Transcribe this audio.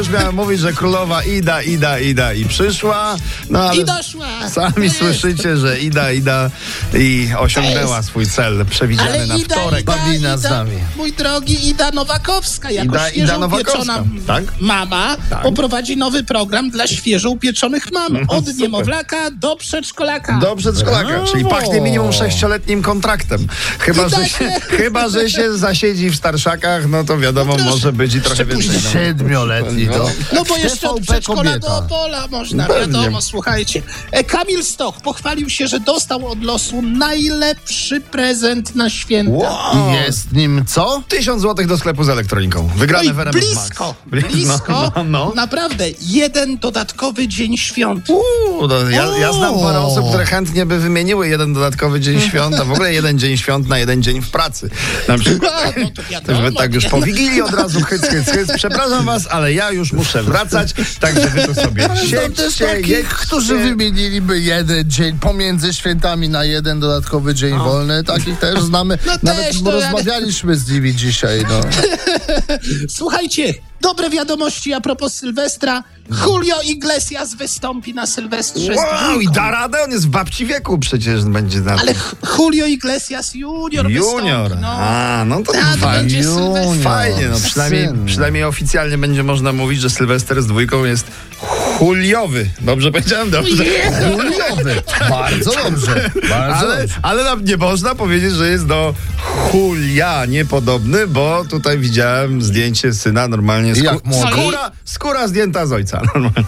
Już miałem mówić, że królowa Ida, Ida, Ida i przyszła. No ale I doszła. sami To jest. słyszycie, że Ida, Ida i osiągnęła swój cel przewidziany Ale na Ida, wtorek. Ida, Babina z Ida, nami. mój drogi Ida Nowakowska, jako Ida- świeżo Ida Nowakowska, upieczona tak? mama, Tak. poprowadzi nowy program dla świeżo upieczonych mam. No, Od super. niemowlaka do przedszkolaka. Do przedszkolaka, Brawo. czyli pachnie minimum sześcioletnim kontraktem. Chyba że, się, chyba, że się zasiedzi w starszakach, no to wiadomo, proszę. może być i trochę więcej. No. Siedmioletni to. No bo jeszcze od przedszkola do Opola można, Pewnie. wiadomo, słuchajcie. E, Kamil Stoch pochwalił się, że dostał od losu najlepszy prezent na święta. Wow. Jest nim co? Tysiąc złotych do sklepu z elektroniką. No Wygrane i w RMF Max. blisko, Bli- blisko, No, no, no. naprawdę, jeden dodatkowy dzień świąt. Uuu, no, ja, ja znam parę osób, które chętnie by wymieniły jeden dodatkowy dzień świąt, a w ogóle jeden dzień świąt na jeden dzień w pracy. Na przykład. A, no to wiadomo, tak już po Wigilii od razu hyc, hyc, hyc. Przepraszam was, ale ja już muszę wracać, także wy tu sobie Są też siedźcie, takich, jedźcie. którzy wymieniliby jeden dzień pomiędzy świętami na jeden dodatkowy dzień wolny. Takich też znamy. No Nawet też, to ja- rozmawialiśmy z nimi dzisiaj. No. Słuchajcie, dobre wiadomości a propos Sylwestra. Julio Iglesias wystąpi na Sylwestrze z Wow, i da radę, on jest w babci wieku przecież będzie na Ale Julio Iglesias Junior Junior. wystąpi, no. A, no to Tak, fajnie. będzie Sylwester. Fajnie, no przynajmniej, przynajmniej oficjalnie będzie można mówić, że Sylwester z dwójką jest huliowy. Dobrze powiedziałem? Dobrze. Juliowy. Bardzo dobrze. Bardzo Ale, dobrze. ale nam nie można powiedzieć, że jest do Julia niepodobny, bo tutaj widziałem zdjęcie syna normalnie. Młody? skóra, skóra zdjęta z ojca. Normalnie.